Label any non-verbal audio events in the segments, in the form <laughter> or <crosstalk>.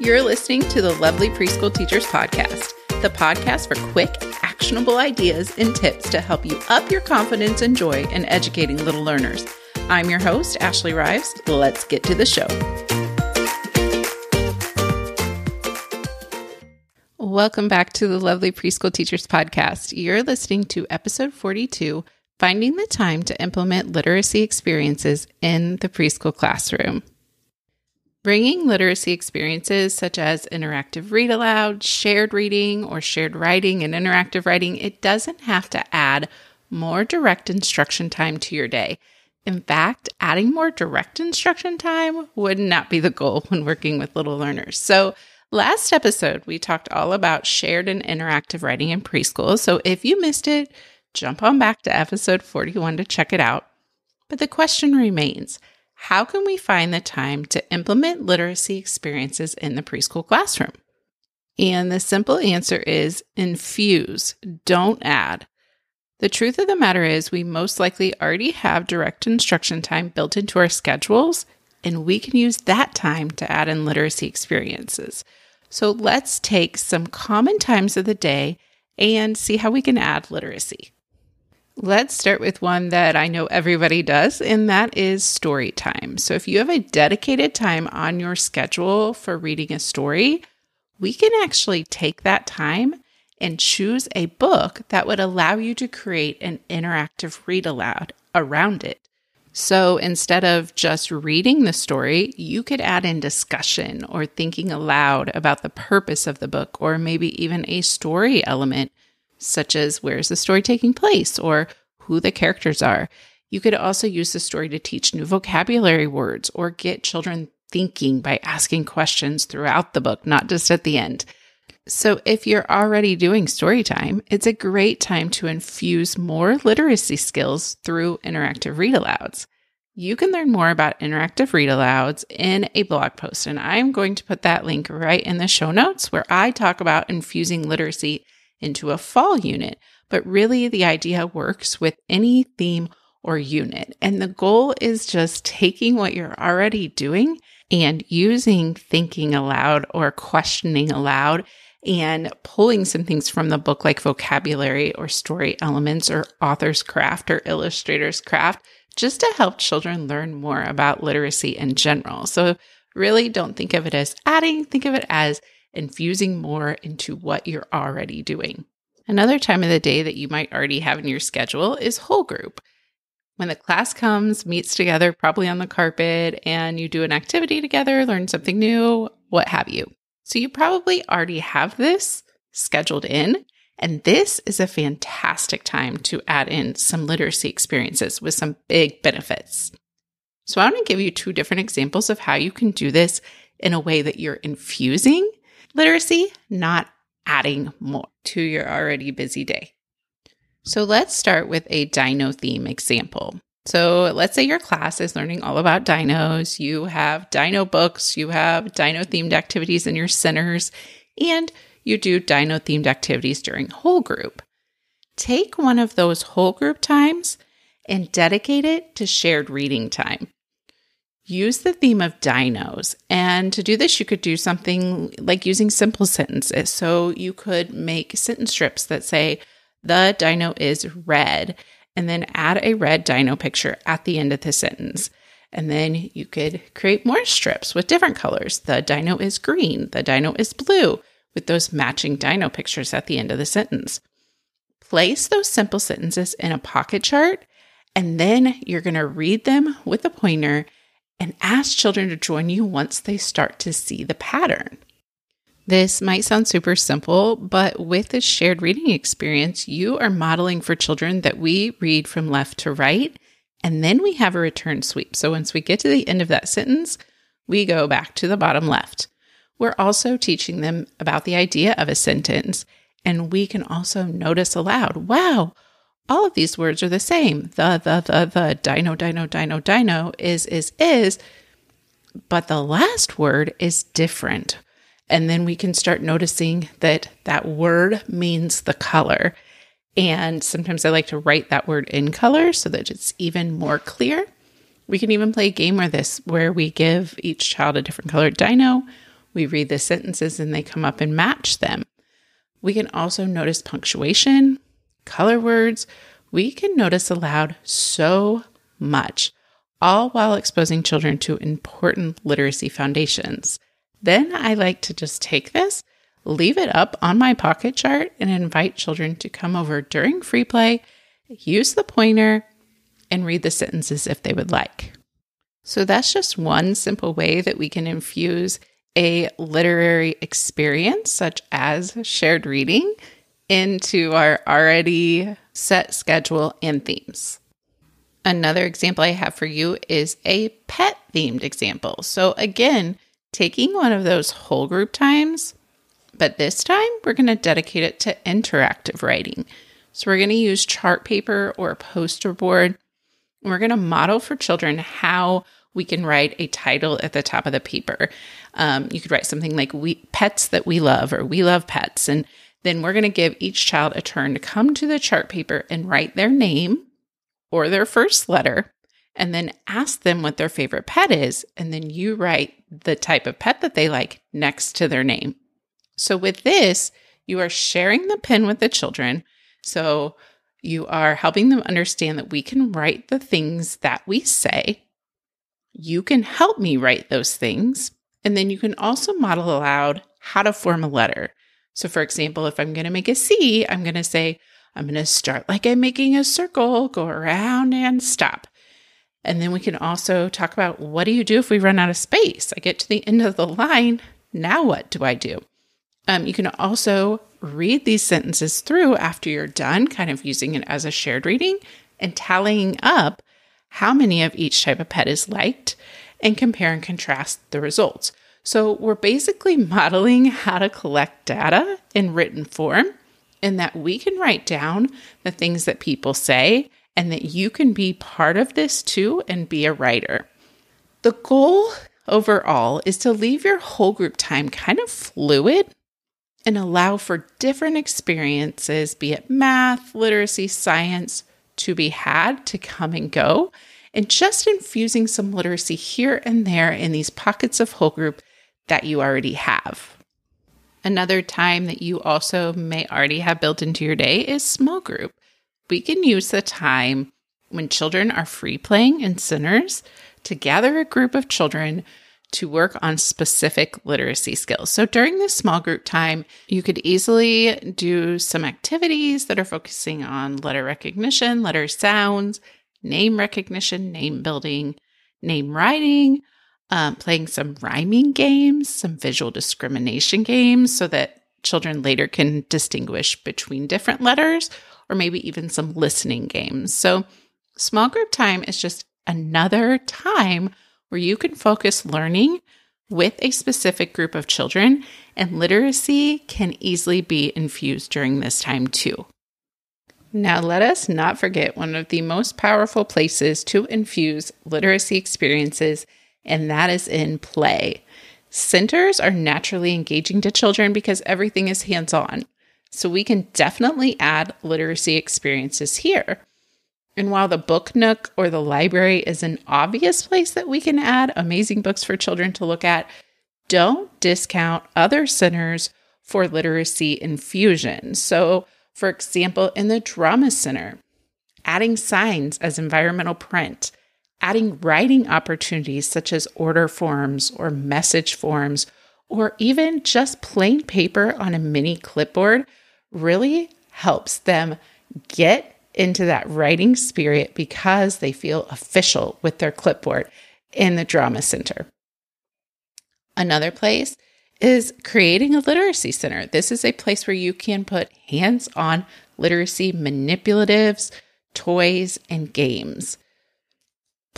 You're listening to the Lovely Preschool Teachers Podcast, the podcast for quick, actionable ideas and tips to help you up your confidence and joy in educating little learners. I'm your host, Ashley Rives. Let's get to the show. Welcome back to the Lovely Preschool Teachers Podcast. You're listening to episode 42 Finding the Time to Implement Literacy Experiences in the Preschool Classroom. Bringing literacy experiences such as interactive read aloud, shared reading, or shared writing and interactive writing, it doesn't have to add more direct instruction time to your day. In fact, adding more direct instruction time would not be the goal when working with little learners. So, last episode, we talked all about shared and interactive writing in preschool. So, if you missed it, jump on back to episode 41 to check it out. But the question remains how can we find the time to implement literacy experiences in the preschool classroom? And the simple answer is infuse, don't add. The truth of the matter is, we most likely already have direct instruction time built into our schedules, and we can use that time to add in literacy experiences. So let's take some common times of the day and see how we can add literacy. Let's start with one that I know everybody does, and that is story time. So, if you have a dedicated time on your schedule for reading a story, we can actually take that time and choose a book that would allow you to create an interactive read aloud around it. So instead of just reading the story, you could add in discussion or thinking aloud about the purpose of the book, or maybe even a story element such as where's the story taking place or who the characters are. You could also use the story to teach new vocabulary words or get children thinking by asking questions throughout the book, not just at the end. So, if you're already doing story time, it's a great time to infuse more literacy skills through interactive read alouds. You can learn more about interactive read alouds in a blog post, and I'm going to put that link right in the show notes where I talk about infusing literacy into a fall unit. But really, the idea works with any theme or unit. And the goal is just taking what you're already doing and using thinking aloud or questioning aloud and pulling some things from the book like vocabulary or story elements or author's craft or illustrator's craft just to help children learn more about literacy in general. So really don't think of it as adding, think of it as infusing more into what you're already doing. Another time of the day that you might already have in your schedule is whole group. When the class comes, meets together, probably on the carpet, and you do an activity together, learn something new, what have you. So you probably already have this scheduled in, and this is a fantastic time to add in some literacy experiences with some big benefits. So I want to give you two different examples of how you can do this in a way that you're infusing literacy, not adding more to your already busy day. So let's start with a dino theme example. So let's say your class is learning all about dinos. You have dino books, you have dino themed activities in your centers, and you do dino themed activities during whole group. Take one of those whole group times and dedicate it to shared reading time use the theme of dinos. And to do this, you could do something like using simple sentences. So you could make sentence strips that say, the dino is red, and then add a red dino picture at the end of the sentence. And then you could create more strips with different colors. The dino is green, the dino is blue, with those matching dino pictures at the end of the sentence. Place those simple sentences in a pocket chart, and then you're going to read them with a pointer and ask children to join you once they start to see the pattern. This might sound super simple, but with this shared reading experience, you are modeling for children that we read from left to right, and then we have a return sweep. So once we get to the end of that sentence, we go back to the bottom left. we're also teaching them about the idea of a sentence. And we can also notice aloud, wow, all of these words are the same. The, the, the, the, dino, dino, dino, dino, is, is, is. But the last word is different. And then we can start noticing that that word means the color. And sometimes I like to write that word in color so that it's even more clear. We can even play a game where this where we give each child a different colored dino. We read the sentences and they come up and match them. We can also notice punctuation, color words. We can notice aloud so much, all while exposing children to important literacy foundations. Then I like to just take this, leave it up on my pocket chart, and invite children to come over during free play, use the pointer, and read the sentences if they would like. So that's just one simple way that we can infuse a literary experience, such as shared reading, into our already set schedule and themes. Another example I have for you is a pet themed example. So, again, taking one of those whole group times, but this time we're going to dedicate it to interactive writing. So, we're going to use chart paper or a poster board. We're going to model for children how we can write a title at the top of the paper. Um, you could write something like "We pets that we love" or "We love pets," and then we're going to give each child a turn to come to the chart paper and write their name or their first letter, and then ask them what their favorite pet is, and then you write the type of pet that they like next to their name. So with this, you are sharing the pen with the children. So you are helping them understand that we can write the things that we say you can help me write those things. And then you can also model aloud how to form a letter. So, for example, if I'm going to make a C, I'm going to say, I'm going to start like I'm making a circle, go around and stop. And then we can also talk about what do you do if we run out of space? I get to the end of the line. Now, what do I do? Um, you can also read these sentences through after you're done, kind of using it as a shared reading and tallying up how many of each type of pet is liked, and compare and contrast the results. So we're basically <laughs> modeling how to collect data in written form and that we can write down the things that people say and that you can be part of this too and be a writer. The goal overall is to leave your whole group time kind of fluid and allow for different experiences, be it math, literacy, science, to be had to come and go, and just infusing some literacy here and there in these pockets of whole group that you already have. Another time that you also may already have built into your day is small group. We can use the time when children are free playing in centers to gather a group of children to work on specific literacy skills. So during this small group time, you could easily do some activities that are focusing on letter recognition, letter sounds, name recognition, name building, name writing, um, playing some rhyming games, some visual discrimination games so that children later can distinguish between different letters, or maybe even some listening games. So, small group time is just another time where you can focus learning with a specific group of children, and literacy can easily be infused during this time too. Now, let us not forget one of the most powerful places to infuse literacy experiences, and that is in play. Centers are naturally engaging to children because everything is hands on. So, we can definitely add literacy experiences here. And while the book nook or the library is an obvious place that we can add amazing books for children to look at, don't discount other centers for literacy infusion. So, for example, in the Drama Center, adding signs as environmental print, adding writing opportunities such as order forms or message forms, or even just plain paper on a mini clipboard really helps them get into that writing spirit because they feel official with their clipboard in the drama center. Another place is creating a literacy center. This is a place where you can put hands on literacy manipulatives, toys, and games.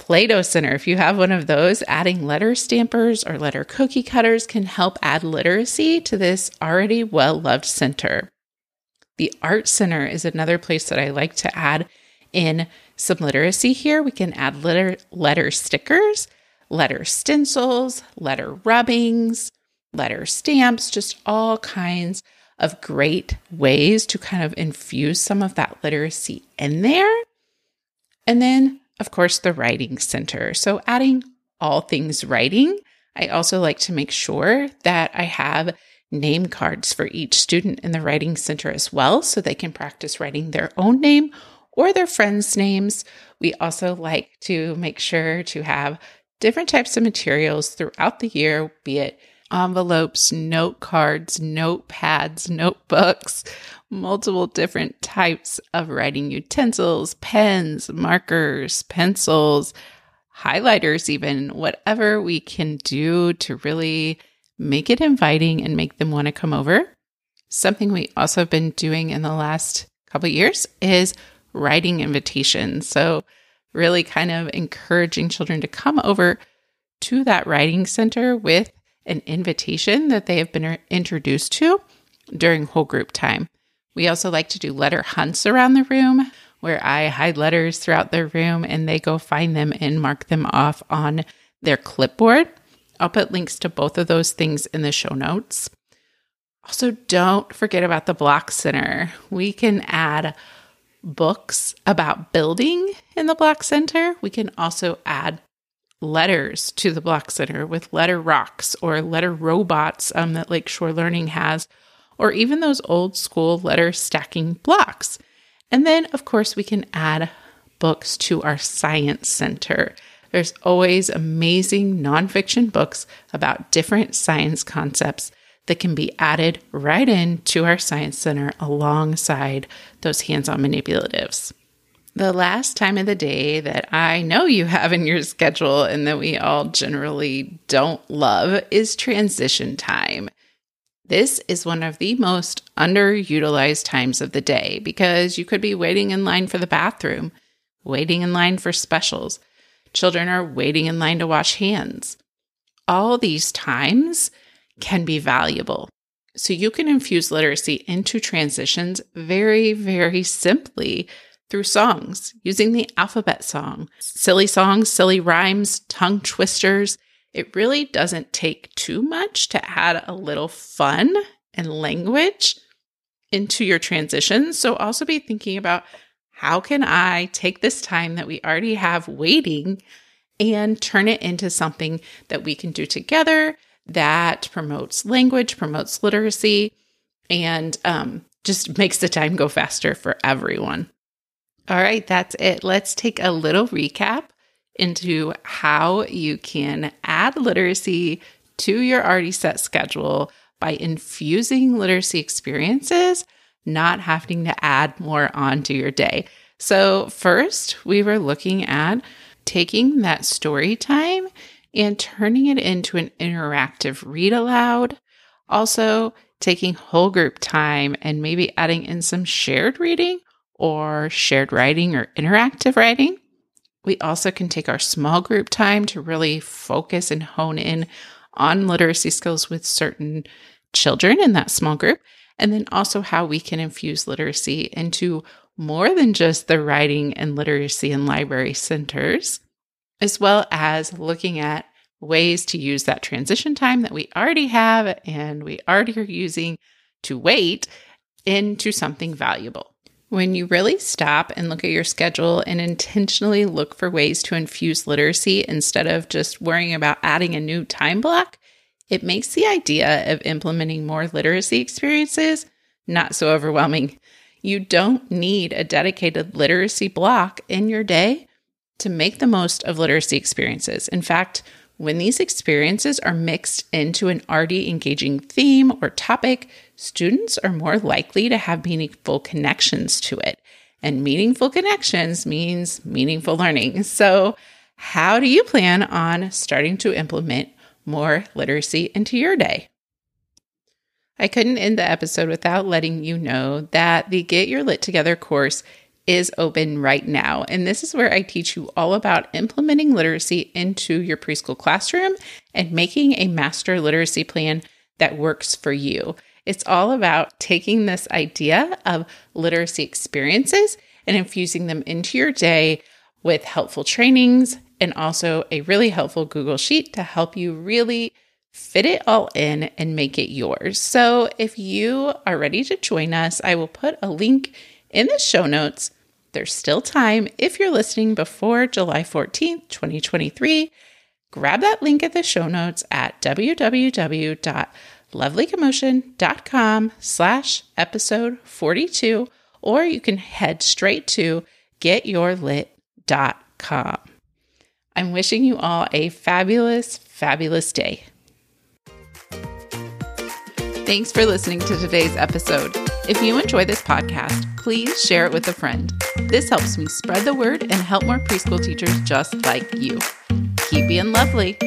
Play Doh Center, if you have one of those, adding letter stampers or letter cookie cutters can help add literacy to this already well loved center. The Art Center is another place that I like to add in some literacy here. We can add letter, letter stickers, letter stencils, letter rubbings, letter stamps, just all kinds of great ways to kind of infuse some of that literacy in there. And then, of course, the Writing Center. So, adding all things writing. I also like to make sure that I have name cards for each student in the Writing Center as well, so they can practice writing their own name or their friends' names. We also like to make sure to have different types of materials throughout the year, be it envelopes, note cards, notepads, notebooks, multiple different types of writing utensils, pens, markers, pencils, highlighters, even whatever we can do to really make it inviting and make them want to come over. Something we also have been doing in the last couple years is writing invitations. So, really kind of encouraging children to come over to that writing center with an invitation that they have been er, introduced to during whole group time. We also like to do letter hunts around the room where I hide letters throughout the room and they go find them and mark them off on their clipboard. I'll put links to both of those things in the show notes. Also, don't forget about the Block Center. We can add books about building in the Block Center. We can also add letters to the Block Center with letter rocks or letter robots um, that Lakeshore Learning has, or even those old school letter stacking blocks. And then, of course, we can add books to our Science Center. There's always amazing nonfiction books about different science concepts that can be added right into our Science Center alongside those hands on manipulatives. The last time of the day that I know you have in your schedule and that we all generally don't love is transition time. This is one of the most underutilized times of the day because you could be waiting in line for the bathroom, waiting in line for specials. Children are waiting in line to wash hands. All these times can be valuable. So you can infuse literacy into transitions very, very simply through songs, using the alphabet song, silly songs, silly rhymes, tongue twisters. It really doesn't take too much to add a little fun and language into your transitions. So also be thinking about how can I take this time that we already have waiting and turn it into something that we can do together that promotes language, promotes literacy, and um, just makes the time go faster for everyone. All right, that's it. Let's take a little recap into how you can add literacy to your already set schedule by infusing literacy experiences, not having to add more onto your day. So, first, we were looking at taking that story time and turning it into an interactive read aloud. Also, taking whole group time and maybe adding in some shared reading or shared writing or interactive writing. We also can take our small group time to really focus and hone in on literacy skills with certain children in that small group. And then also how we can infuse literacy into more than just the writing and literacy and library centers, as well as looking at ways to use that transition time that we already have and we already are using to wait into something valuable. When you really stop and look at your schedule and intentionally look for ways to infuse literacy instead of just worrying about adding a new time block, it makes the idea of implementing more literacy experiences not so overwhelming. You don't need a dedicated literacy block in your day to make the most of literacy experiences. In fact, when these experiences are mixed into an already engaging theme or topic, students are more likely to have meaningful connections to it. And meaningful connections means meaningful learning. So, how do you plan on starting to implement more literacy into your day? I couldn't end the episode without letting you know that the Get Your Lit Together course is open right now. And this is where I teach you all about implementing literacy into your preschool classroom and making a master literacy plan that works for you. It's all about taking this idea of literacy experiences and infusing them into your day with helpful trainings and also a really helpful Google Sheet to help you really fit it all in and make it yours. So, if you are ready to join us, I will put a link in the show notes. There's still time if you're listening before July 14th, 2023. Grab that link at the show notes at www.lovelycommotion.com slash episode 42, or you can head straight to getyourlit.com. I'm wishing you all a fabulous, fabulous day. Thanks for listening to today's episode. If you enjoy this podcast, please share it with a friend. This helps me spread the word and help more preschool teachers just like you. Keep being lovely.